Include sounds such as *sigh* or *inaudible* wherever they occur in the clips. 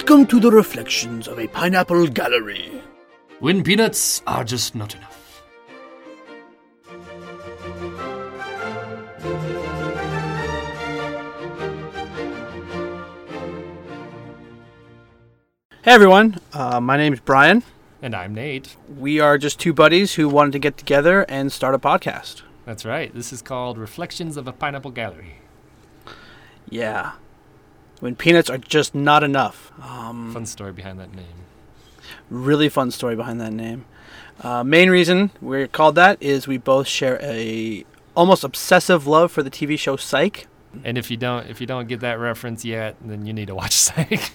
Welcome to the reflections of a pineapple gallery. When peanuts are just not enough. Hey everyone, uh, my is Bryan. And I'm Nate. We are just two buddies who wanted to get together and start a podcast. That's right. This is called Reflections of a Pineapple Gallery. Yeah. When peanuts are just not enough. Um, Fun story behind that name. really fun story behind that name. Uh, main reason we're called that is we both share a almost obsessive love for the TV show Psych. And if you don't if you don't get that reference yet, then you need to watch *laughs* Psych.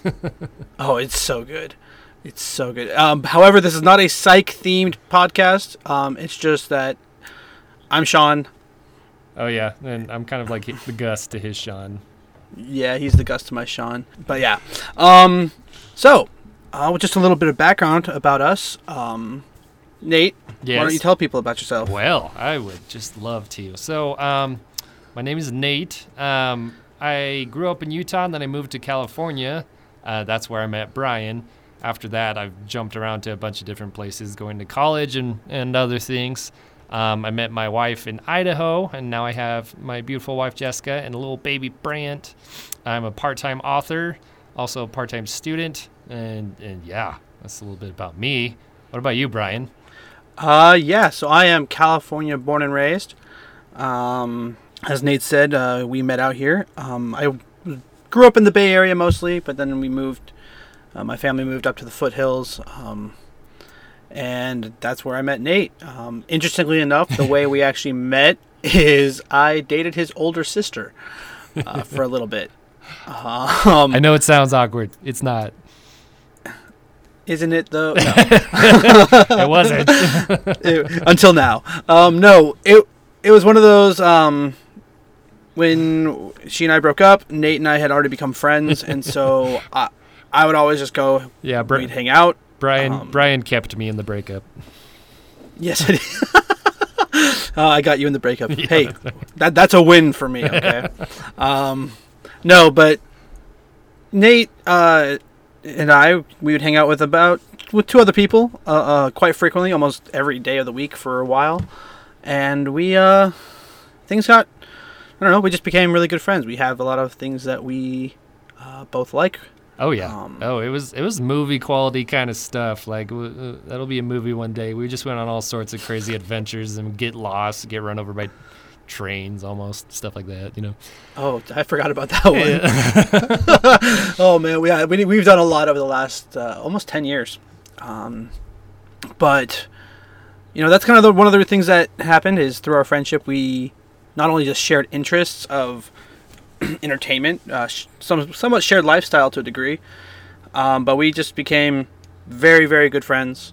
Oh, it's so good. It's so good. Um, however, this is not a psych themed podcast. Um, it's just that I'm Sean. oh yeah, and I'm kind of like the Gus to his Sean. Yeah, he's the Gus to my Sean. But yeah. Um, so, uh, just a little bit of background about us. Um, Nate, Yes. why don't you tell people about yourself? Well, I would just love to. So, um, my name is Nate. Um, I grew up in Utah and then I moved to California. Uh, that's where I met Bryan. After that, I've jumped around to a bunch of different places, going to college and, and other things. Um, I met my wife in Idaho, and now I have my beautiful wife Jessica and a little baby Brant. I'm a part time author, also a part time student, and, and yeah, that's a little bit about me. What about you, Bryan? Uh, yeah, so I am California born and raised. Um, as Nate said, uh, we met out here. Um, I grew up in the Bay Area mostly, but then we moved, uh, my family moved up to the foothills. Um, and that's where I met Nate. Um, interestingly enough, the way we actually met is I dated his older sister uh, for a little bit. Um, I know it sounds awkward. It's not. isn't it though? No. *laughs* It wasn't. *laughs* It- until now. Um, no, it it was one of those um, when she and I broke up. Nate and I had already become friends, and so *laughs* I I would always just go. yeah, Bri- We'd hang out. Bryan. um, Bryan kept me in the breakup. Yes, *laughs* I did. *laughs* uh, I got you in the breakup. hey, that that's a win for me. Okay. *laughs* um, no, but Nate uh, and I we would hang out with about with two other people uh, uh, quite frequently, almost every day of the week for a while, and we uh, things got I don't know. We just became really good friends. We have a lot of things that we uh, both like. Oh yeah. Um, oh, it was it was movie quality kind of stuff. Like w- uh, that'll be a movie one day. We just went on all sorts of crazy *laughs* adventures and get lost, get run over by trains, almost stuff like that. You know. Oh, I forgot about that one. *laughs* oh man, we, we we've done a lot over the last uh, almost ten years, um, but you know that's kind of the, one of the things that happened is through our friendship we not only just shared interests of *clears throat* entertainment, uh, some somewhat shared lifestyle to a degree, um, but we just became very very good friends,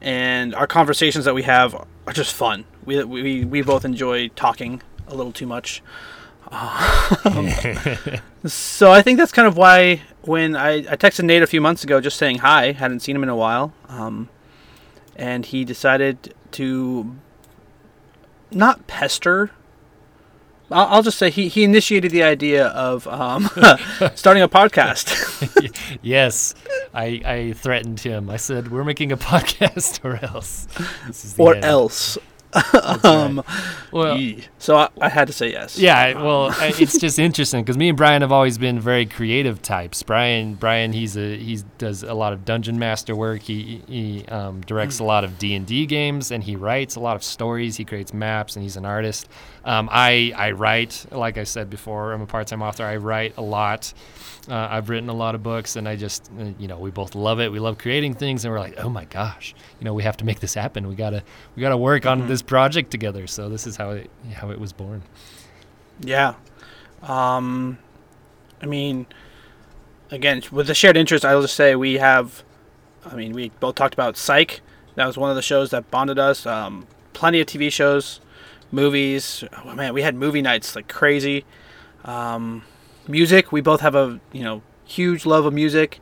and our conversations that we have are just fun. We we we both enjoy talking a little too much. *laughs* So I think that's kind of why when I, I texted Nate a few months ago just saying hi, hadn't seen him in a while, um, and he decided to not pester. I'll, just say he, he initiated the idea of um, *laughs* starting a podcast. *laughs* yes, I I threatened him. I said we're making a *laughs* podcast or else. This is the or end." else. That's um, right. Well, so I, I had to say yes. Yeah, well, I- it's just interesting because me and Bryan have always been very creative types. Bryan, Bryan, he's a he does a lot of dungeon master work. He he um, directs a lot of D and D games, and he writes a lot of stories. He creates maps, and he's an artist. Um, I I write, like I said before, I'm a part time author. I write a lot. Uh, I've written a lot of books, and I just uh, you know we both love it. We love creating things, and we're like, oh my gosh, you know we have to make this happen. We gotta we gotta work on this project together. So this is how it how it was born. Yeah. Um, I mean, again, with the shared interest, I'll just say we have. I mean, we both talked about Psych. That was one of the shows that bonded us. Um, plenty of TV shows, movies. Oh, man, we had movie nights like crazy. Um, music. We both have a you know huge love of music.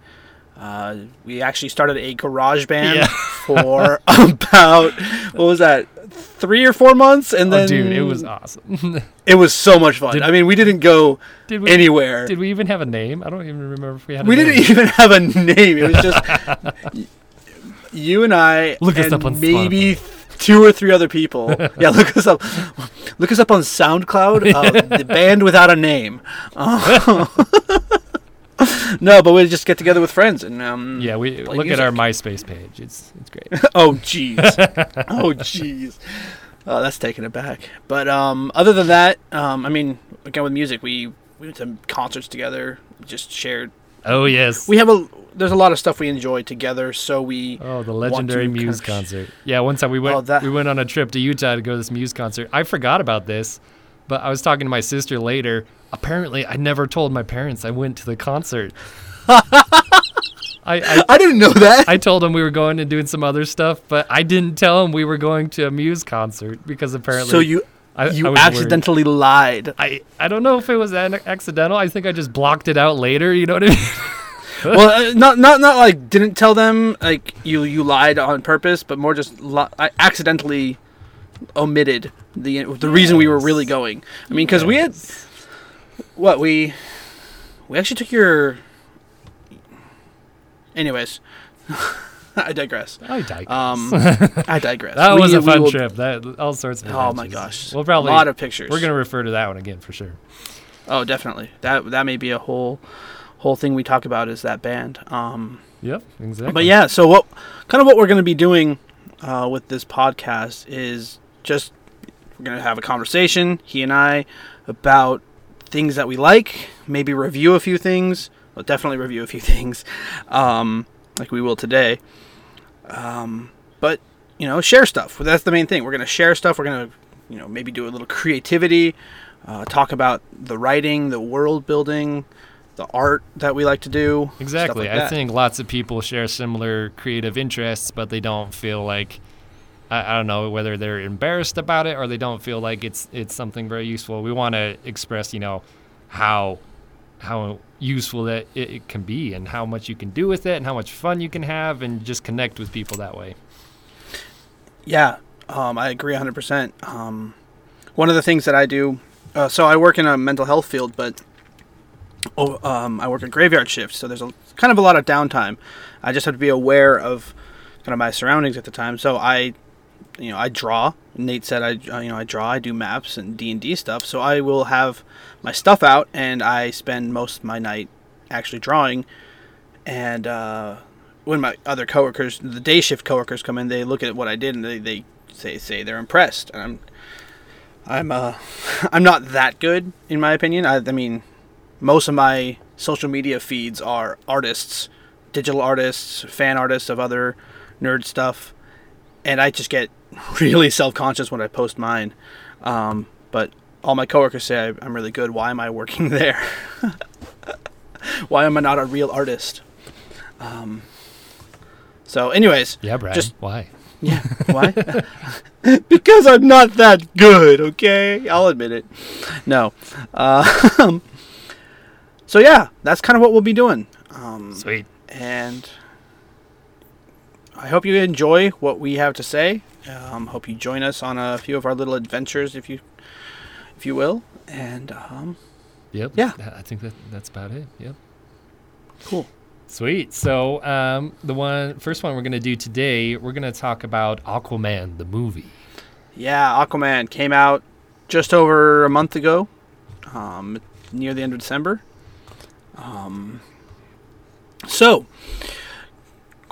Uh, we actually started a garage band Yeah. *laughs* for about what was that three or four months, and then oh, dude, it was awesome. *laughs* it was so much fun. Did- I mean, we didn't go did we? anywhere. Did we even have a name? I don't even remember if we had. A we name. didn't even have a name. It was just *laughs* you and I, Look us and up on maybe two or three other people. *laughs* yeah, look us up. Look us up on SoundCloud. *laughs* Uh, the band without a name. *laughs* No, but we just get together with friends and um. Yeah, we look at our. MySpace page. It's it's great. Oh jeez. oh jeez. Oh, that's taking it back. But um, other than that, um, I mean, again with music, we we went to concerts together. Just shared. Oh yes. We have a there's a lot of stuff we enjoy together. So we Oh, the want legendary to kind Muse of concert. Yeah, one time we went Oh, that- we went on a trip to Utah to go to this Muse concert. I forgot about this, but I was talking to my sister later. Apparently, I never told my parents I went to the concert. *laughs* I, I I didn't know that. I told them we were going and doing some other stuff, but I didn't tell them we were going to a Muse concert because apparently so you I, you I was worried. accidentally lied. I, I don't know if it was an accidental. I think I just blocked it out later. You know what I mean? *laughs* well, uh, not not not like didn't tell them like you you lied on purpose, but more just li- I accidentally omitted the the reason we were really going. I mean, because we had what we we actually took your. Anyways, *laughs* *laughs* I digress. I digress. Um, *laughs* I digress. that We- was a fun will- trip. That all sorts of. Oh my gosh! We'll probably a lot of pictures. we're gonna refer to that one again for sure. Oh, definitely. That that may be a whole whole thing we talk about is that band. Um, Yep, exactly. But yeah, so what kind of what we're going to be doing uh, with this podcast is just we're going to have a conversation, he and I, about things that we like, maybe review a few things, well, definitely review a few *laughs* things, um, like we will today. Um, but you know, share stuff. That's the main thing. We're going to share stuff. We're going to you know maybe do a little creativity, uh, talk about the writing, the world building. The art that we like to do. Exactly. like I think lots of people share similar creative interests, but they don't feel like I, I don't know whether they're embarrassed about it or they don't feel like it's it's something very useful. We want to express, you know, how how useful that it, it can be and how much you can do with it and how much fun you can have and just connect with people that way. Yeah, um, I agree 100%. Um, one of the things that I do, uh, so I work in a mental health field, but oh, um, I work a graveyard shift, so there's a kind of a lot of downtime. I just have to be aware of kind of my surroundings at the time. So I, you know, I draw. Nate said I, uh, you know, I draw. I do maps and D and D stuff. So I will have my stuff out, and I spend most of my night actually drawing. And uh, when my other coworkers, the day shift coworkers, come in, they look at what I did and they, they say say they're impressed. And I'm I'm uh *laughs* I'm not that good in my opinion. I, I mean, most of my social media feeds are artists, digital artists, fan artists of other nerd stuff, and I just get *laughs* really self conscious when I post mine. Um, but all my coworkers say I, I'm really good. Why am I working *laughs* there? *laughs* Why am I not a real artist? Um, so, anyways, Yeah, Brad. Just- why? yeah. Why? because I'm not that good, okay? I'll admit it. No. Uh, so, yeah, that's kind of what we'll be doing. Um, Sweet. and I hope you enjoy what we have to say. Um, hope you join us on a few of our little adventures, if you, if you will. And um, Yep. Yeah. I think that that's about it. Yep. cool. Sweet. So, um, the one first one we're gonna do today, we're gonna talk about Aquaman, the movie. Yeah, Aquaman came out just over a month ago, um, near the end of December. Um, so,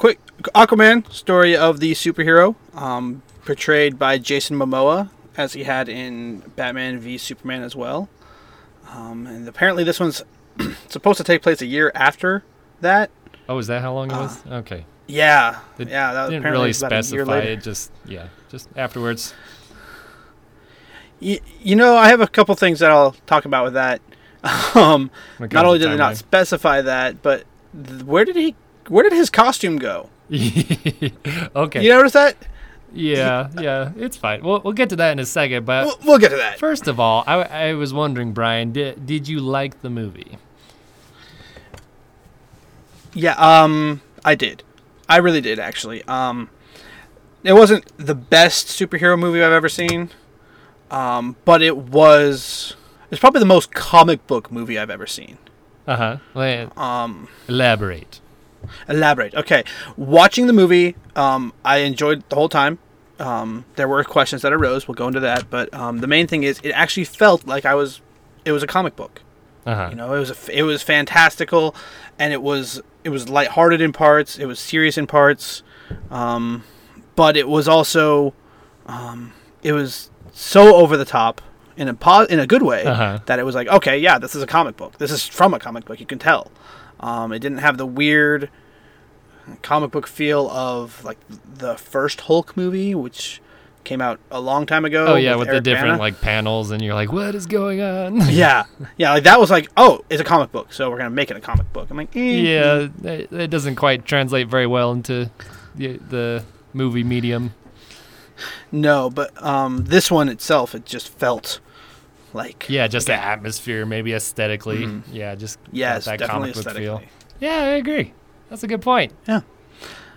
quick Aquaman story of the superhero, um, portrayed by Jason Momoa, as he had in Batman v Superman as well. Um, and apparently, this one's *clears throat* supposed to take place a year after that. Oh, is that how long it Uh, was? Okay. Yeah, It yeah, that Didn't apparently really it's about a specify it. Just yeah, just afterwards. You know, I have a couple things that I'll talk about with that. *laughs* Um, not only did they not specify that, but th- where did he? Where did his costume go? *laughs* okay. You notice that? Yeah, yeah, it's fine. We'll we'll get to that in a second. But We'll, we'll get to that. first of all, I, I was wondering, Bryan, did did you like the movie? Yeah, um, I did. I really did actually. Um, it wasn't the best superhero movie I've ever seen, um, but it was. It's probably the most comic book movie I've ever seen. Uh huh. Um, Elaborate. Elaborate. Okay, watching the movie, um, I enjoyed the whole time. Um, there were questions that arose. We'll go into that, but um, the main thing is, it actually felt like I was. It was a comic book. Uh huh. You know, it was a, it was fantastical, and it was it was lighthearted in parts. It was serious in parts, um, but it was also um, it was so over the top in a po- in a good way Uh-huh. that it was like, okay, yeah, this is a comic book. This is from a comic book. You can tell. Um, it didn't have the weird comic book feel of like the first Hulk movie, which came out a long time ago. Oh yeah, with, the Eric different Bana. like panels, and you're like, what is going on? *laughs* yeah, yeah, like that was like, oh, it's a comic book, so we're gonna make it a comic book. I'm like, eh. yeah, it, it doesn't quite translate very well into the, the movie medium. no, but um, this one itself, it just felt like, Yeah, just the atmosphere, maybe aesthetically. Yeah, just Mm-hmm. yes, that definitely comic book feel. Yeah, I agree. That's a good point. Yeah.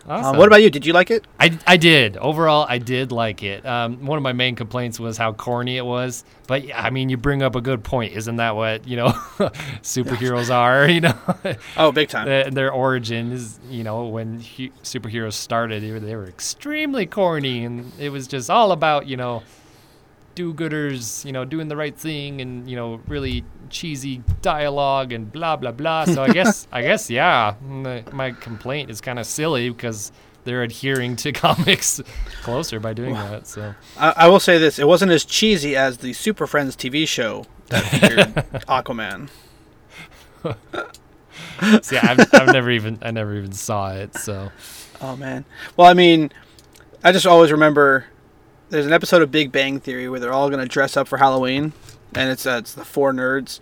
Awesome. Um, what about you? Did you like it? I, I did. Overall, I did like it. Um, one of my main complaints was how corny it was. But I mean, you bring up a good point. Isn't that what, you know, *laughs* superheroes *laughs* are? You know, Oh, big time. their, their origin is, you know, when hu- superheroes started, they were, they were extremely corny. And it was just all about, you know, do gooders, you know, doing the right thing and, you know, really cheesy dialogue and blah, blah, blah. So I *laughs* guess, I guess, yeah, my, my complaint is kind of silly because they're adhering to *laughs* comics closer by doing that. So I, I will say this: it wasn't as cheesy as the Super Friends TV show that featured *laughs* Aquaman. see, I've, I've never even, I never even saw it. So Oh man. Well, I mean, I just always remember there's an episode of Big Bang Theory where they're all gonna dress up for Halloween, and it's uh, it's the four nerds,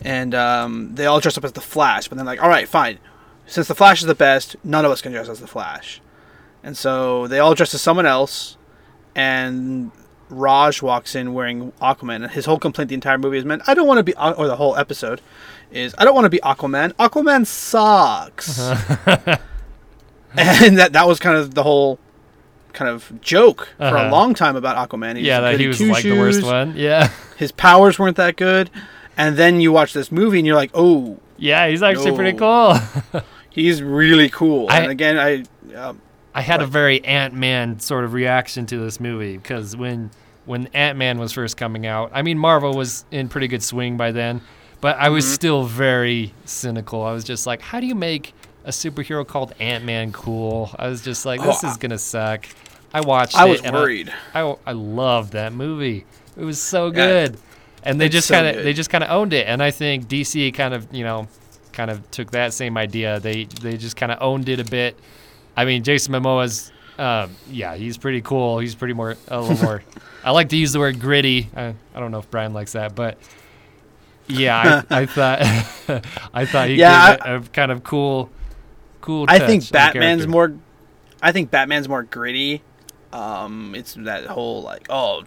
and um, they all dress up as the Flash. But then like, all right, fine, since the Flash is the best, none of us can dress as the Flash, and so they all dress as someone else, and Raj walks in wearing Aquaman, and his whole complaint the entire movie is, man, I don't want to be, or the whole episode is, I don't want to be Aquaman. Aquaman sucks. *laughs* and that that was kind of the whole kind of joke for a Uh-huh. long time about Aquaman. Yeah, that he was like the worst one. Yeah. *laughs* His powers weren't that good, and then you watch this movie and you're like, oh, Yeah, he's actually pretty cool. *laughs* *laughs* he's really cool. I- and again, I um, I had a very Ant Man sort of reaction to this movie because when when Ant Man was first coming out, I mean Marvel was in pretty good swing by then, but I Mm-hmm. was still very cynical. I was just like, how do you make a superhero called Ant Man cool? I was just like, this Oh, is gonna suck. I watched I it. was and worried. I, I loved that movie. It was so good, and they just so kind of they just kind of owned it. And I think DC kind of you know kind of took that same idea. They they just kind of owned it a bit. I mean, Jason Momoa's um, yeah, he's pretty cool. He's pretty more a little more. *laughs* I like to use the word gritty. I, I don't know if Bryan likes that, but yeah, I, *laughs* I thought *laughs* I thought he Yeah, gave it a kind of cool cool. I think Batman's more. I think Batman's more gritty. Um, it's that whole like, oh,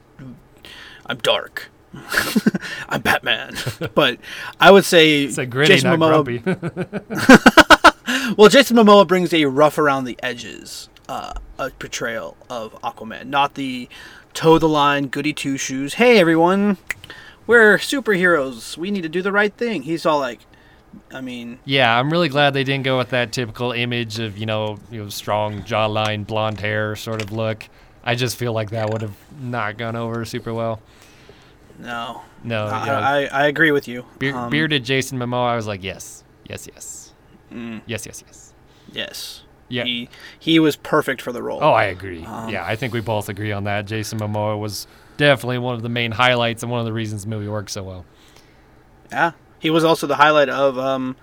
I'm dark. *laughs* I'm Batman, *laughs* but I would say It's a gritty, Jason not Momoa. *laughs* Well, Jason Momoa brings a rough around the edges uh, a portrayal of Aquaman, not the toe the line, goody two shoes. Hey everyone, we're superheroes. We need to do the right thing. He's all like, I mean, Yeah, I'm really glad they didn't go with that typical image of you know, you know, strong jawline, blonde hair sort of look. I just feel like that would have not gone over super well. no, No, I, yeah, I, I agree with you. Beard, Um, bearded Jason Momoa, I was like, yes, yes, yes, mm, yes, yes, yes. yes, Yeah. he he was perfect for the role. Oh, I agree. Um, yeah, I think we both agree on that. Jason Momoa was definitely one of the main highlights and one of the reasons the movie worked so well. Yeah, he was also the highlight of um,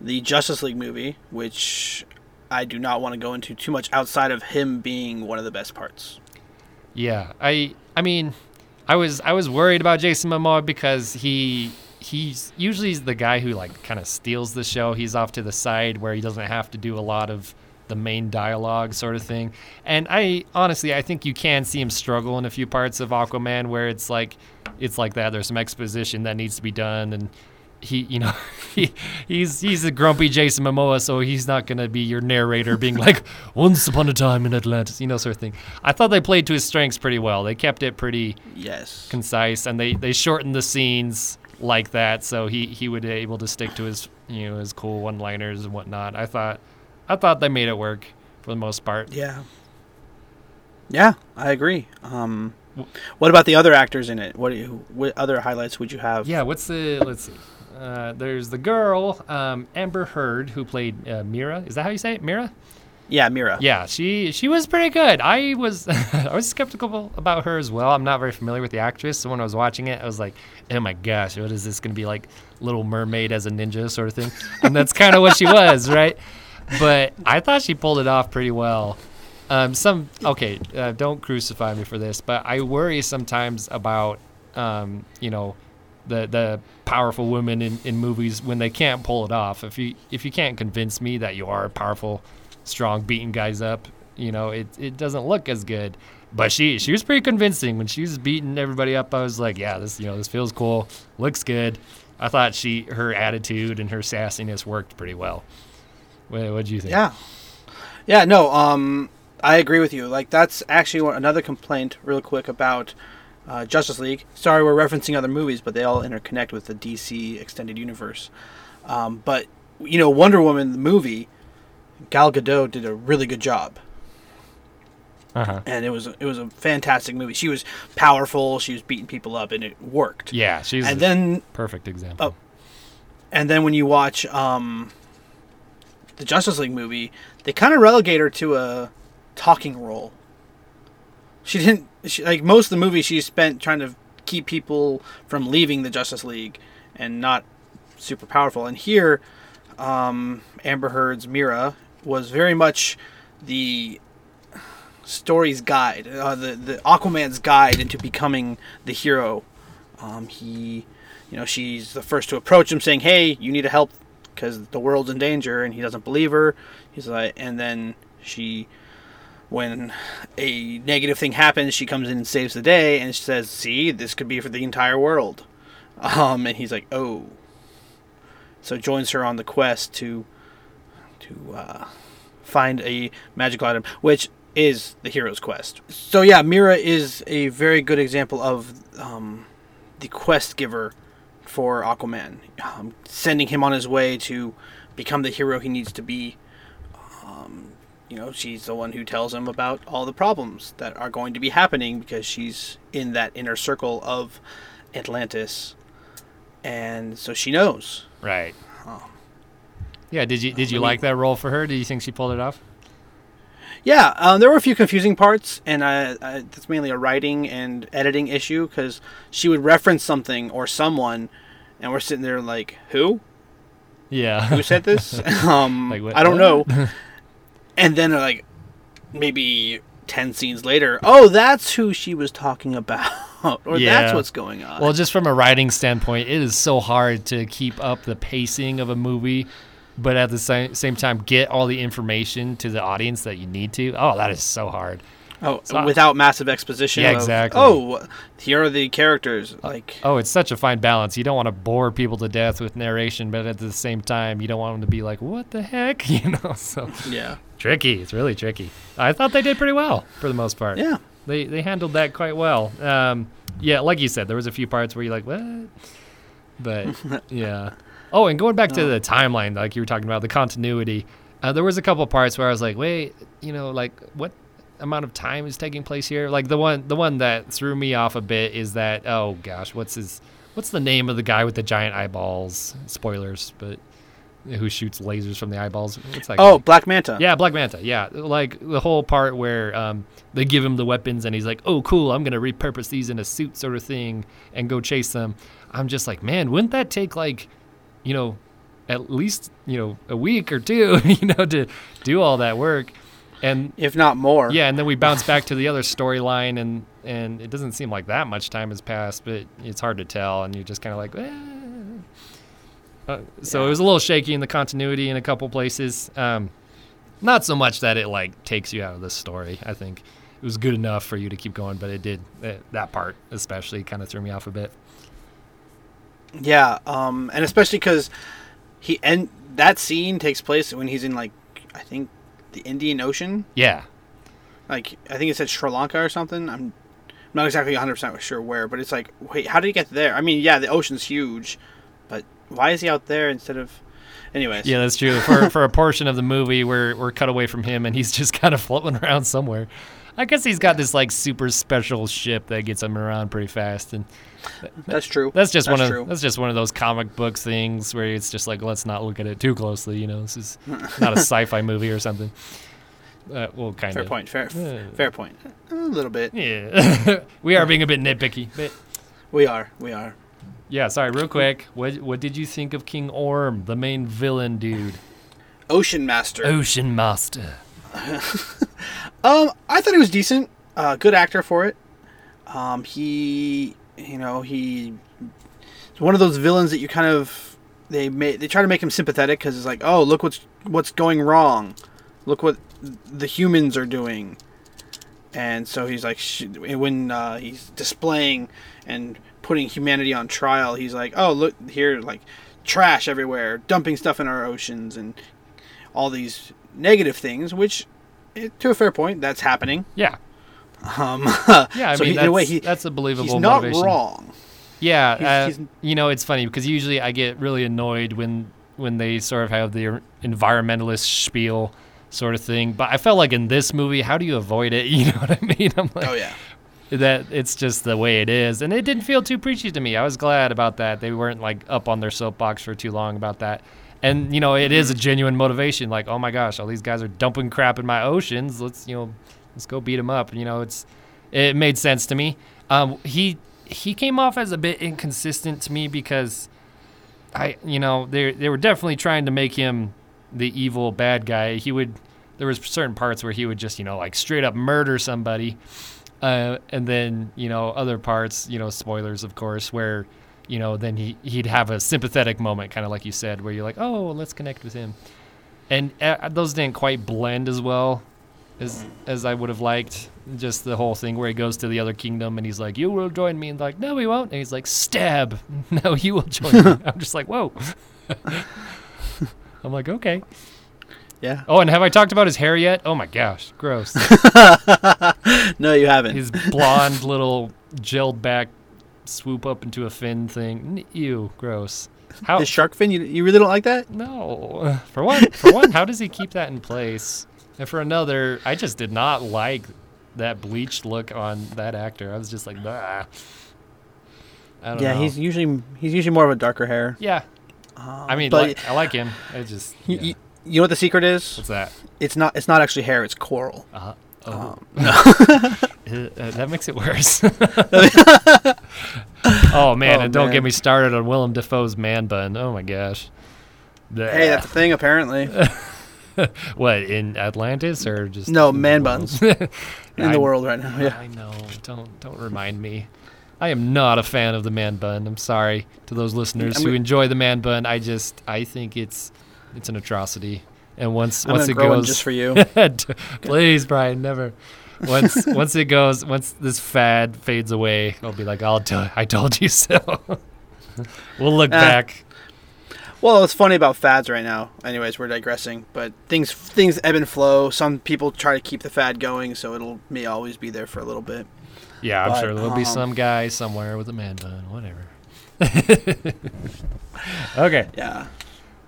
the Justice League movie, which I do not want to go into too much outside of him being one of the best parts. Yeah, I I mean, I was I was worried about Jason Momoa because he he's usually the guy who like kind of steals the show. He's off to the side where he doesn't have to do a lot of the main dialogue sort of thing. And I honestly I think you can see him struggle in a few parts of Aquaman where it's like it's like that. There's some exposition that needs to be done and he, you know, *laughs* he, he's he's a grumpy Jason Momoa, so he's not gonna be your narrator, being like, *laughs* "Once upon a time in Atlantis," you know, sort of thing. I thought they played to his strengths pretty well. They kept it pretty Yes. concise, and they they shortened the scenes like that, so he he would be able to stick to his you know his cool one liners and whatnot. I thought I thought they made it work for the most part. Yeah. Yeah, I agree. Um, what about the other actors in it? What, you, what other highlights would you have? Yeah, what's the let's see. Uh, there's the girl, um, Amber Heard, who played uh, Mera. Is that how you say it, Mera? Yeah, Mera. Yeah, she she was pretty good. I was *laughs* I was skeptical about her as well. I'm not very familiar with the actress, so when I was watching it, I was like, "Oh my gosh, what is this going to be like? Little Mermaid as a ninja sort of thing?" And that's kind of what she was, *laughs* right? But I thought she pulled it off pretty well. Um, some okay, uh, don't crucify me for this, but I worry sometimes about um, you know the the powerful women in, in movies when they can't pull it off. If you if you can't convince me that you are powerful, strong, beating guys up, you know it it doesn't look as good. But she she was pretty convincing when she was beating everybody up. I was like, yeah, this you know this feels cool, looks good. I thought she her attitude and her sassiness worked pretty well. What do you think? Yeah. Yeah, no, um, I agree with you. Like, that's actually another complaint, real quick, about uh, Justice League. Sorry, we're referencing other movies, but they all interconnect with the DC extended universe. Um, but, you know, Wonder Woman, the movie, Gal Gadot did a really good job. Uh-huh. And it was it was a fantastic movie. She was powerful. She was beating people up, and it worked. Yeah, she's And a then perfect example. Oh. and then when you watch um, the Justice League movie, they kind of relegate her to a talking role. She didn't she, like most of the movie. She spent trying to keep people from leaving the Justice League and not super powerful. And here, um, Amber Heard's Mera was very much the story's guide, uh, the the Aquaman's guide into becoming the hero. Um, he, you know, she's the first to approach him, saying, "Hey, you need to help because the world's in danger," and he doesn't believe her. He's like, and then she, when a negative thing happens, she comes in and saves the day, and she says, "See, this could be for the entire world." Um, and he's like, "Oh." So joins her on the quest to to uh, find a magical item, which is the hero's quest. So yeah, Mera is a very good example of um, the quest giver for Aquaman, um, sending him on his way to become the hero he needs to be. You know, she's the one who tells him about all the problems that are going to be happening because she's in that inner circle of Atlantis, and so she knows. Right. Oh. Yeah. Did you did you like that role for her? Do you think she pulled it off? Yeah, um, there were a few confusing parts, and I, I, that's mainly a writing and editing issue because she would reference something or someone, and we're sitting there like, who? Yeah. Who said this? *laughs* um, Like, what- I don't know. *laughs* and then, uh, like, maybe 10 scenes later, oh, that's who she was talking about. *laughs* or Yeah. that's what's going on. well, just from a writing standpoint, it is so hard to keep up the pacing of a movie, but at the same same time get all the information to the audience that you need to. Oh, that is so hard. oh, so- without massive exposition. Yeah, of, exactly. Oh, here are the characters. Like, Oh, it's such a fine balance. You don't want to bore people to death with narration, but at the same time, you don't want them to be like, "What the heck?" *laughs* You know. So yeah. Tricky. It's really tricky. I thought they did pretty well for the most part. Yeah. they they handled that quite well. Um, yeah, like you said, there was a few parts where you're like, what? But *laughs* yeah. Oh, and going back to the timeline, like you were talking about the continuity, uh, there was a couple parts where I was like, wait, you know, like what amount of time is taking place here? Like the one the one that threw me off a bit is that oh gosh, what's his what's the name of the guy with the giant eyeballs? Spoilers, but who shoots lasers from the eyeballs? What's that? Oh, guy? Black Manta. Yeah, Black Manta. Yeah, like the whole part where um, they give him the weapons and he's like, "Oh, cool, I'm gonna repurpose these in a suit, sort of thing, and go chase them." I'm just like, man, wouldn't that take like, you know, at least you know a week or two, *laughs* you know, to do all that work? And If not more. yeah, and then we bounce back *laughs* to the other storyline, and and it doesn't seem like that much time has passed, but it's hard to tell, and you're just kind of like, eh. Uh, so it was a little shaky in the continuity in a couple places. Um, not so much that it like takes you out of the story. I think it was good enough for you to keep going, but it did that, that part especially kind of threw me off a bit. Yeah, um, and especially because he and that scene takes place when he's in like I think the Indian Ocean. Yeah. Like I think it said Sri Lanka or something. I'm not exactly 100 percent sure where, but it's like, wait, how did he get there? I mean, yeah, the ocean's huge, why is he out there instead of? Anyways. Yeah, that's true. For for a portion of the movie, we're we're cut away from him, and he's *laughs* just kind of floating around somewhere. I guess he's got this like super special ship that gets him around pretty fast, and that's true. That's just That's one of true. that's just one of those comic books things where it's just like let's not look at it too closely. You know, this is *laughs* not a sci-fi movie or something. Uh, well, kind Fair of. point. Fair, Yeah. fair point. A little bit. Yeah, *laughs* we are being a bit nitpicky, but We are. We are. Yeah. Sorry, real quick. What what did you think of King Orm, the main villain dude? Ocean Master. Ocean Master. *laughs* Um, I thought he was decent. Uh, good actor for it. Um, he, you know, he, he's one of those villains that you kind of they make they try to make him sympathetic because it's like, oh, look what's what's going wrong, look what the humans are doing, and so he's like, sh- when uh, he's displaying and putting humanity on trial, he's like, oh, look here, like trash everywhere, dumping stuff in our oceans, and all these negative things, which eh, to a fair point, that's happening. Yeah, Um, *laughs* yeah. I so mean, he, that's, in a way, he, that's a believable he's not motivation. wrong. Yeah, He's- uh, he's- you know, it's funny because usually I get really annoyed when when they sort of have the environmentalist spiel sort of thing. But I felt like in this movie, how do you avoid it? *laughs* You know what I mean? I'm like, Oh yeah, that it's just the way it is, and it didn't feel too preachy to me. I was glad about that. They weren't like up on their soapbox for too long about that. And you know, it is a genuine motivation. Like, oh my gosh, all these guys are dumping crap in my oceans. Let's you know, let's go beat them up. And, You know, it's it made sense to me. Um, he he came off as a bit inconsistent to me because I you know they they were definitely trying to make him the evil bad guy. He would there was certain parts where he would just you know like straight up murder somebody, uh, and then you know other parts you know spoilers of course where you know then he he'd have a sympathetic moment kind of like you said where you're like oh let's connect with him, and uh, those didn't quite blend as well as as I would have liked. Just the whole thing where he goes to the other kingdom and he's like, "You will join me," and like, "No, we won't." And he's like, "Stab." *laughs* No, you will join me. *laughs* I'm just like, "Whoa." *laughs* I'm like, okay. Yeah. Oh, and have I talked about his hair yet? Oh my gosh, gross. *laughs* No, you haven't. his blonde little gelled back swoop up into a fin thing. Ew, gross. How? His shark fin. You, you really don't like that? No. For one, for one, how does he keep that in place? And for another, I just did not like that bleached look on that actor. I was just like, bah. I don't Yeah, know. he's usually he's usually more of a darker hair. yeah. Um, I mean, like, I like him. I just yeah. you, you know what the secret is? what's that? It's not it's not actually hair. It's coral. Uh, oh, Um, *laughs* Uh, that makes it worse. *laughs* oh man, Oh, and don't man. get me started on Willem Dafoe's man bun. Oh my gosh. hey, that's a thing apparently. *laughs* what in Atlantis or just No, man buns. in I- the world right now. Yeah. I know. Don't don't remind me. I am not a fan of the man bun. I'm sorry to those listeners I'm who enjoy the man bun. I just I think it's it's an atrocity. And once I'm once it goes just for you. *laughs* Please, Bryan, never. Once *laughs* once it goes, once this fad fades away, I'll be like, I'll tell, I told you so. *laughs* we'll look Ah. back. Well, it's funny about fads right now. Anyways, we're digressing, but things things ebb and flow. Some people try to keep the fad going, so it'll may always be there for a little bit. Yeah, I'm But, sure there'll be um, some guy somewhere with a man bun, whatever. okay. Yeah.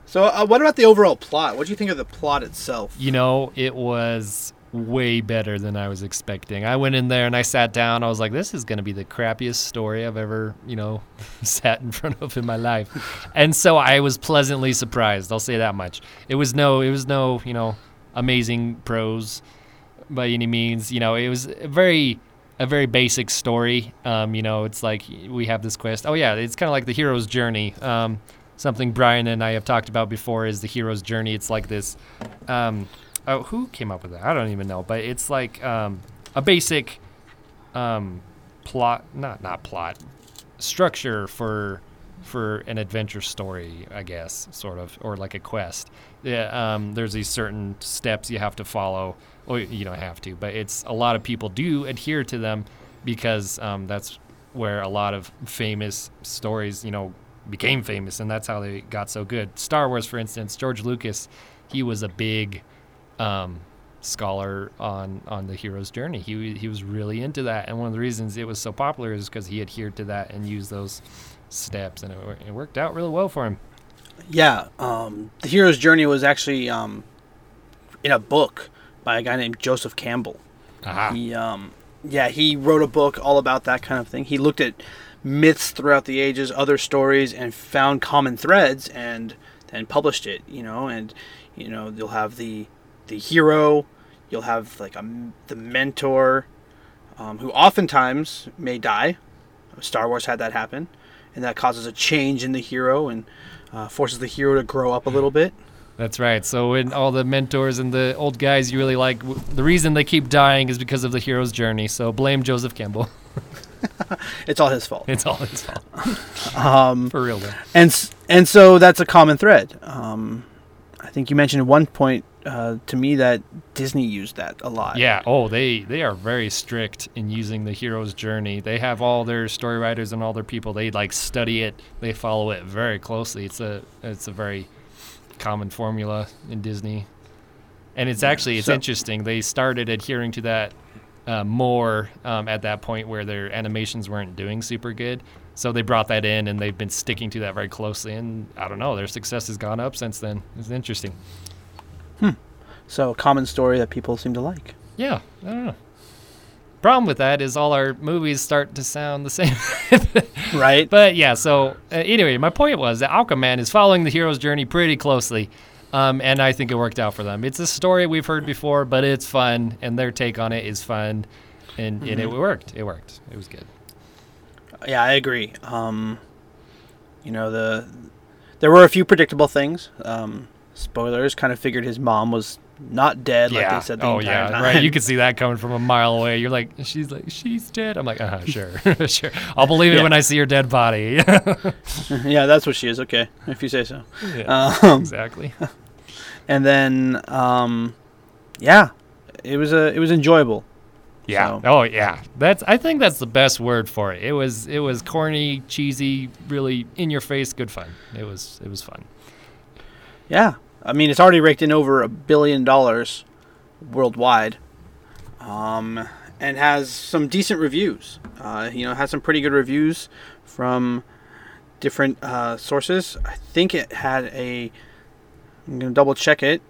So, uh, what about the overall plot? What do you think of the plot itself? You know, it was way better than I was expecting. I went in there and I sat down. I was like, this is going to be the crappiest story I've ever, you know, *laughs* sat in front of in my life. And so I was pleasantly surprised. I'll say that much. It was no, it was no, you know, amazing prose by any means. You know, it was a very, a very basic story. Um, you know, it's like we have this quest. Oh yeah, it's kind of like the hero's journey. Um, something Bryan and I have talked about before is the hero's journey. It's like this. Um, oh, who came up with that? I don't even know, but it's like um, a basic um, plot, not not plot, structure for for an adventure story, I guess, sort of, or like a quest. Yeah, um, there's these certain steps you have to follow. Well, you don't have to, but it's a lot of people do adhere to them because um, that's where a lot of famous stories, you know, became famous, and that's how they got so good. Star Wars, for instance, George Lucas, he was a big um, scholar on on the hero's journey. He he was really into that, and one of the reasons it was so popular is because he adhered to that and used those steps, and it, it worked out really well for him. Yeah, um, the hero's journey was actually um, in a book by a guy named Joseph Campbell. Aha. He, um, yeah, he wrote a book all about that kind of thing. He looked at myths throughout the ages, other stories, and found common threads, and then published it. You know, and you know you'll have the the hero, you'll have like a the mentor, um, who oftentimes may die. Star Wars had that happen, and that causes a change in the hero and uh, forces the hero to grow up a little bit. That's right. So when all the mentors and the old guys you really like, the reason they keep dying is because of the hero's journey. So blame Joseph Campbell. *laughs* *laughs* It's all his fault. It's all his fault. *laughs* Um, For real though. and and so that's a common thread. Um, I think you mentioned at one point uh, to me that Disney used that a lot. Yeah. Oh, they they are very strict in using the hero's journey. They have all their story writers and all their people. They like study it. They follow it very closely. It's a it's a very common formula in Disney, and it's actually it's So- interesting. They started adhering to that uh, more um, at that point where their animations weren't doing super good. So they brought that in, and they've been sticking to that very closely. And I don't know, their success has gone up since then. It's interesting. Hmm. So a common story that people seem to like. Yeah, I don't know. Problem with that is all our movies start to sound the *laughs* same. Right. but yeah, so uh, anyway, my point was that Aquaman is following the hero's journey pretty closely. Um, and I think it worked out for them. It's a story we've heard before, but it's fun, and their take on it is fun, and, and it worked. It worked. It was good. Yeah, I agree. Um, you know the there were a few predictable things. Um, spoilers. Kind of figured his mom was not dead like they said the oh yeah, time. right. You could see that coming from a mile away. You're like, she's like, she's dead. I'm like, uh huh, sure, *laughs* sure. I'll believe it Yeah. when I see her dead body. *laughs* *laughs* yeah, that's what she is. Okay, if you say so. yeah, Um, exactly. And then um, yeah, it was a it was enjoyable. Yeah. So- Oh yeah. That's I think that's the best word for it. It was it was corny, cheesy, really in your face, good fun. It was it was fun. Yeah, I mean it's already raked in over a billion dollars worldwide, um, and has some decent reviews. Uh, you know, has some pretty good reviews from different uh, sources. I think it had a. I'm gonna double check it.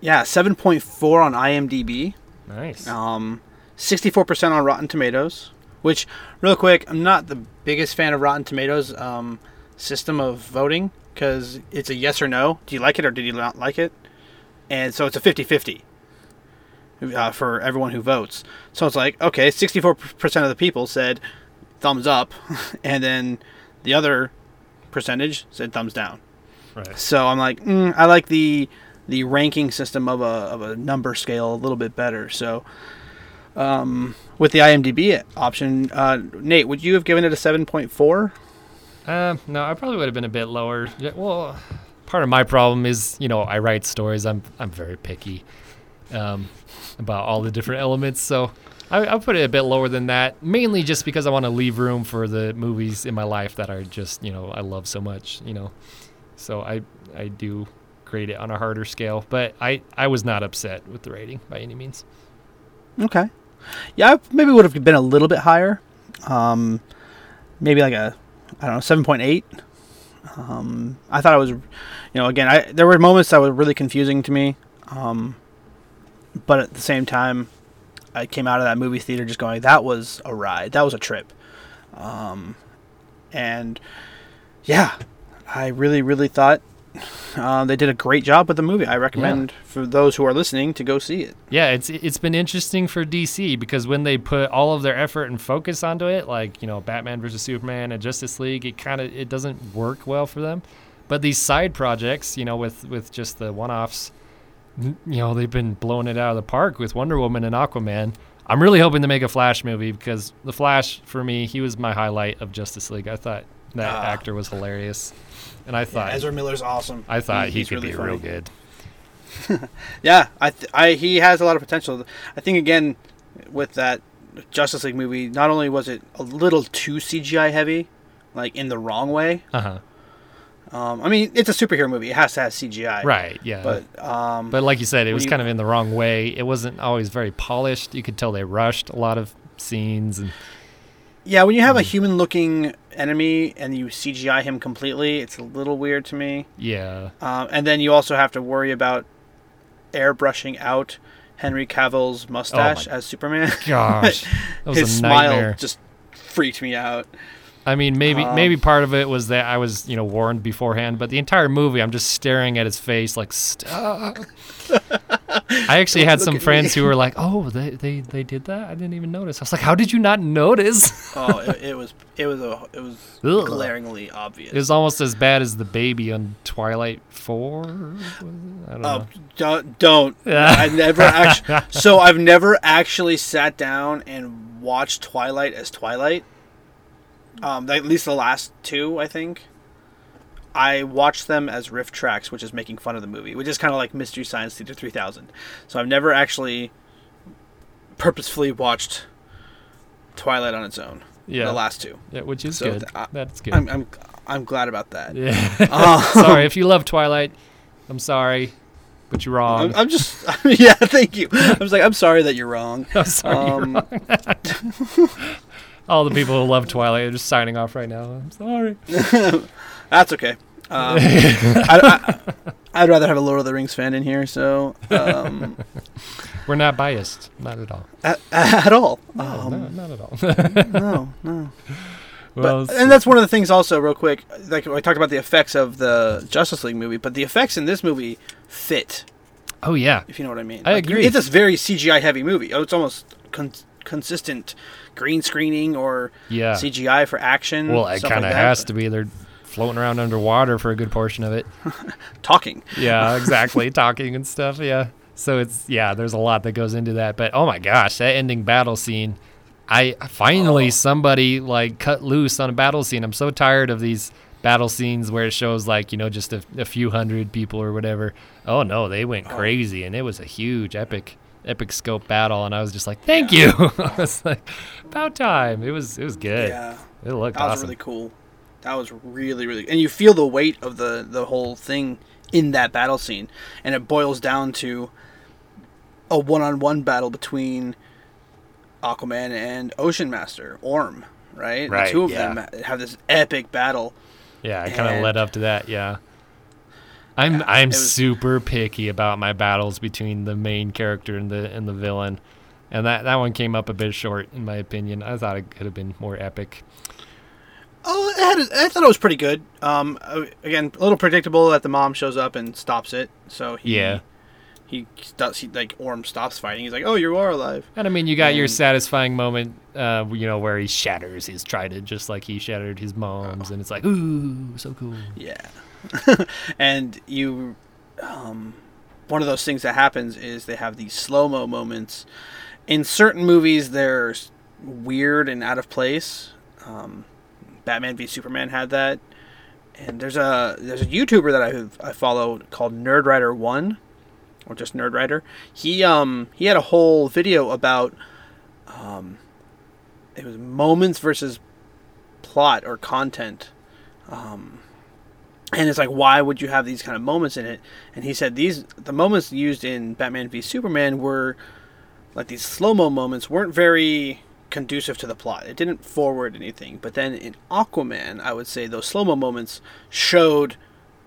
Yeah, 7.4 on IMDb. Nice. Um, 64% on Rotten Tomatoes. Which, real quick, I'm not the biggest fan of Rotten Tomatoes um, system of voting because it's a yes or no. Do you like it or did you not like it? And so it's a 50 50 uh, for everyone who votes. So it's like, okay, 64% of the people said thumbs up, *laughs* and then the other percentage said thumbs down. Right. So I'm like, mm, I like the the ranking system of a of a number scale a little bit better. So um, with the IMDb option, uh, Nate, would you have given it a seven point four? Um, no, I probably would have been a bit lower. Yeah, well, part of my problem is, you know, I write stories. I'm I'm very picky um, about all the different elements. So I, I'll put it a bit lower than that, mainly just because I want to leave room for the movies in my life that are just, you know, I love so much. You know, so I I do grade it on a harder scale, but I I was not upset with the rating by any means. Okay, yeah, I maybe would have been a little bit higher. Um, maybe like a I don't know seven point eight. Um, I thought it was, you know, again, I there were moments that were really confusing to me, um, but at the same time, I came out of that movie theater just going, that was a ride, that was a trip, um, and yeah, I really, really thought uh, they did a great job with the movie. I recommend for those who are listening to go see it. Yeah, it's it's been interesting for DC because when they put all of their effort and focus onto it, like you know Batman versus Superman and Justice League, it kind of it doesn't work well for them. But these side projects, you know, with with just the one-offs, you know, they've been blowing it out of the park with Wonder Woman and Aquaman. I'm really hoping to make a Flash movie because the Flash for me, he was my highlight of Justice League. I thought that Ah. actor was hilarious, and I thought Ezra Miller's awesome. I thought he, he's could really be funny. real good. *laughs* Yeah, I, th- I he has a lot of potential. I think again with that Justice League movie, not only was it a little too CGI heavy, like in the wrong way. Uh huh. Um, I mean, it's a superhero movie; it has to have CGI, Right. Yeah. But um, But like you said, it was you- kind of in the wrong way. It wasn't always very polished. You could tell they rushed a lot of scenes and yeah, when you have a Mm. human-looking enemy and you CGI him completely, it's a little weird to me. yeah. Um, and then you also have to worry about airbrushing out Henry Cavill's mustache as Superman. *laughs* Gosh, *laughs* that was His a smile just freaked me out. I mean, maybe Um, maybe part of it was that I was you know warned beforehand, but the entire movie I'm just staring at his face like stop. *laughs* I actually had some friends who were like, "Oh, they, they they did that? I didn't even notice." I was like, "How did you not notice?" Oh, it, it was it was a it was Ugh. glaringly obvious. It was almost as bad as the baby on Twilight Four. I don't Oh, know. don't don't. Yeah. *laughs* I never actually. So I've never actually sat down and watched Twilight as Twilight. Um, at least the last two, I think. I watched them as RiffTrax, which is making fun of the movie, which is kind of like Mystery Science Theater 3000. So I've never actually purposefully watched Twilight on its own. Yeah. The last two. Yeah, which is So good. th- I- That's good. I'm I'm I'm glad about that. yeah. Uh, *laughs* sorry if you love Twilight. I'm sorry, but you're wrong. I'm, I'm just *laughs* yeah. Thank you. I was like, I'm sorry that you're wrong. *laughs* I'm sorry. you're Um, wrong. All the people who love Twilight are just signing off right now. I'm sorry. That's okay. Um, *laughs* I, I, would rather have a Lord of the Rings fan in here, so um, *laughs* We're not biased. Not at all. at, at all. No, Um, no, not at all. no, no. *laughs* well, But, and that's one of the things, also, real quick. Like I talked about the effects of the Justice League movie, but the effects in this movie fit. oh yeah. If you know what I mean. I Like, agree. It's a very CGI heavy movie. Oh, it's almost con- consistent green screening or Yeah. CGI for action. well, it kind of like has but to be. They're floating around underwater for a good portion of it. *laughs* Talking. Yeah, *laughs* exactly. Talking and stuff. Yeah. So it's yeah. There's a lot that goes into that. But oh my gosh, that ending battle scene. I finally Oh. somebody like cut loose on a battle scene. I'm so tired of these battle scenes where it shows like you know just a, a few hundred people or whatever. Oh no, they went Oh. crazy and it was a huge epic epic scope battle and I was just like, thank you. *laughs* I was like, about time. It was it was good. Yeah. It looked That was awesome. really cool. That was really really, and you feel the weight of the the whole thing in that battle scene, and it boils down to a one-on-one battle between Aquaman and Ocean Master Orm. Right, Right, The two of yeah. them have this epic battle. Yeah, I kind of led up to that. Yeah, I'm Yeah, I'm was- super picky about my battles between the main character and the and the villain, and that that one came up a bit short in my opinion. I thought it could have been more epic. Oh, it had a, I thought it was pretty good. Um, uh, again, a little predictable that the mom shows up and stops it. So he, Yeah. he does. He like Orm stops fighting. He's like, "Oh, you are alive." And I mean, you got your satisfying moment, uh, you know, where he shatters his trident just like he shattered his mom's, and it's like, ooh, so cool. Yeah. *laughs* and you, um, one of those things that happens is they have these slow mo moments. In certain movies, they're weird and out of place. Um, Batman v Superman had that. And there's a there's a YouTuber that I I follow called Nerdwriter One, or just Nerdwriter. He um he had a whole video about um it was moments versus plot or content. Um, and it's like why would you have these kind of moments in it and he said these the moments used in batman v superman were like these slow-mo moments weren't very conducive to the plot. It didn't forward anything but then in aquaman i would say those slow-mo moments showed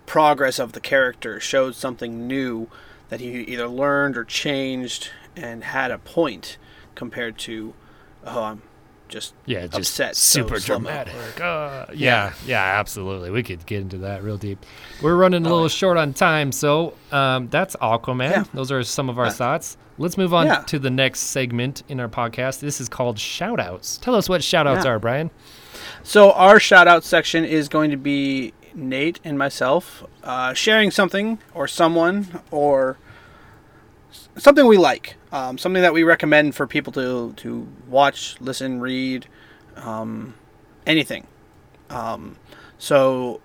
progress of the character showed something new that he either learned or changed and had a point compared to oh i'm just Yeah, just upset, super slow-mo. dramatic. Uh, yeah, yeah, absolutely. We could get into that real deep. We're running a little short on time, so um, that's Aquaman. Yeah. Those are some of our Uh, thoughts. Let's move on yeah. to the next segment in our podcast. This is called Shoutouts. Tell us what shoutouts Yeah. are, Bryan. So our shout out section is going to be Nate and myself uh, sharing something or someone or something we like, um, something that we recommend for people to to watch, listen, read, um, anything. Um, so,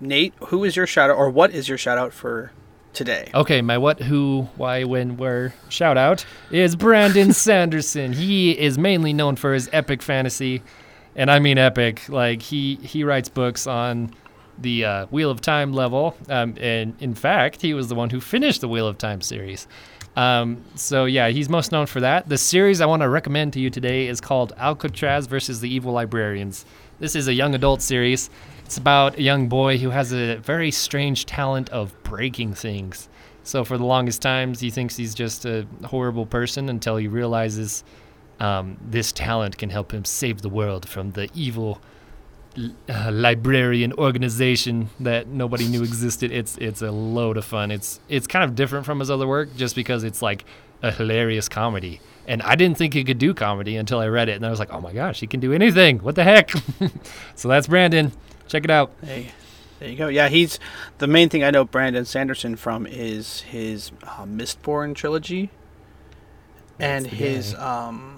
Nate, who is your shout out or what is your shout out for today? Okay, my what, who, why, when, where shout out is Brandon *laughs* Sanderson. He is mainly known for his epic fantasy and I mean epic. Like he he writes books on the uh, Wheel of Time level, um, and in fact, he was the one who finished the Wheel of Time series. Um, so yeah, he's most known for that. The series I want to recommend to you today is called Alcatraz versus the Evil Librarians. This is a young adult series. It's about a young boy who has a very strange talent of breaking things. So for the longest times, he thinks he's just a horrible person until he realizes um, this talent can help him save the world from the evil uh, librarian organization that nobody knew existed. It's it's a load of fun. It's it's kind of different from his other work just because it's like a hilarious comedy. And I didn't think he could do comedy until I read it, and I was like, oh my gosh, he can do anything. What the heck? *laughs* so that's Brandon. Check it out. Hey, there you go. Yeah, he's the main thing I know Brandon Sanderson from is his uh, Mistborn trilogy, and his um,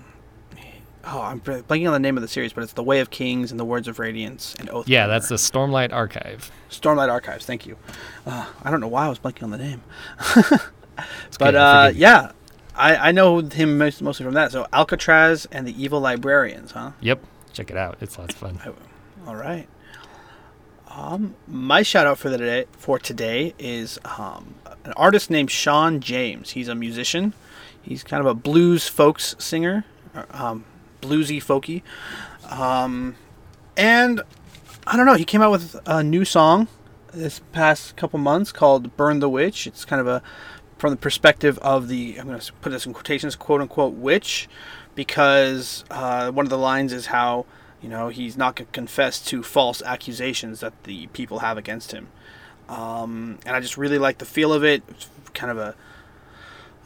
oh, I'm blanking on the name of the series, but it's The Way of Kings and The Words of Radiance and Oath. Yeah, that's the Stormlight Archive. Stormlight Archives. Thank you. Uh, I don't know why I was blanking on the name, *laughs* but uh, yeah, I, I know him most, mostly from that. So Alcatraz and the Evil Librarians, huh? Yep. Check it out. It's lots of fun. All right. Um, my shout out for the day for today is um, an artist named Shawn James. He's a musician. He's kind of a blues folks singer, um, bluesy folky, um, and I don't know. He came out with a new song this past couple months called "Burn the Witch." It's kind of a from the perspective of the I'm going to put this in quotations, quote unquote, witch, because uh, one of the lines is how you know, he's not going to confess to false accusations that the people have against him. Um, and I just really like the feel of it. It's kind of a, a,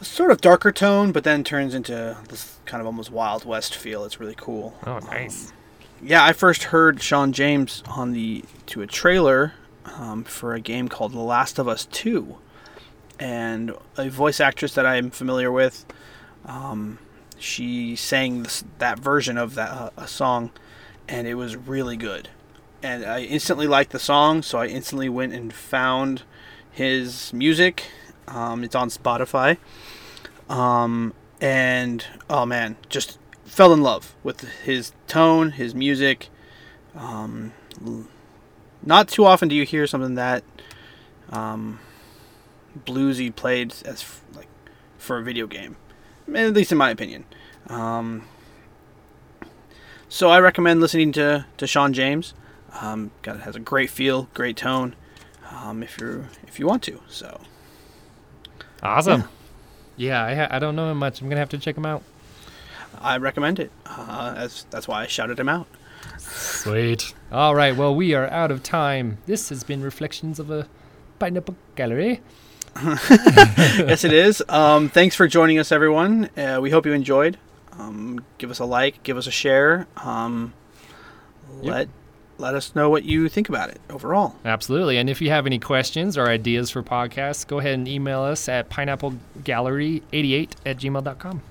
sort of darker tone, but then turns into this kind of almost Wild West feel. It's really cool. Oh, nice. Um, yeah, I first heard Shawn James on the to a trailer um, for a game called The Last of Us Two, and a voice actress that I'm familiar with. Um, she sang this, that version of that uh, a song and it was really good. And I instantly liked the song, so I instantly went and found his music. Um, it's on Spotify. Um, and oh man, just fell in love with his tone, his music. Um, not too often do you hear something that um, bluesy played as f- like for a video game, at least in my opinion. Um, so I recommend listening to, to Shawn James. Um, got has a great feel, great tone. Um, if you're if you want to, so awesome. Yeah, yeah I, ha- I don't know him much. I'm gonna have to check him out. I recommend it. Uh, that's that's why I shouted him out. Sweet. All right. Well, we are out of time. This has been Reflections of a Pineapple Gallery. *laughs* yes, it is. Um, thanks for joining us, everyone. Uh, we hope you enjoyed. Um, give us a like, give us a share. Um, yep. Let let us know what you think about it overall. Absolutely. And if you have any questions or ideas for podcasts, go ahead and email us at pineapplegallery88 at gmail.com.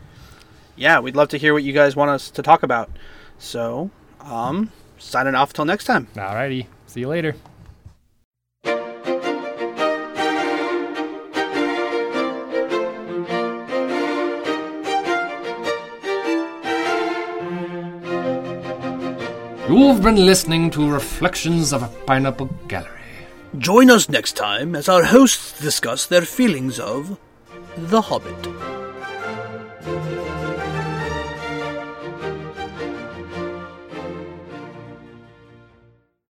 Yeah, we'd love to hear what you guys want us to talk about. So, um, signing off till next time. Alrighty. See you later. You've been listening to Reflections of a Pineapple Gallery. Join us next time as our hosts discuss their feelings of The Hobbit.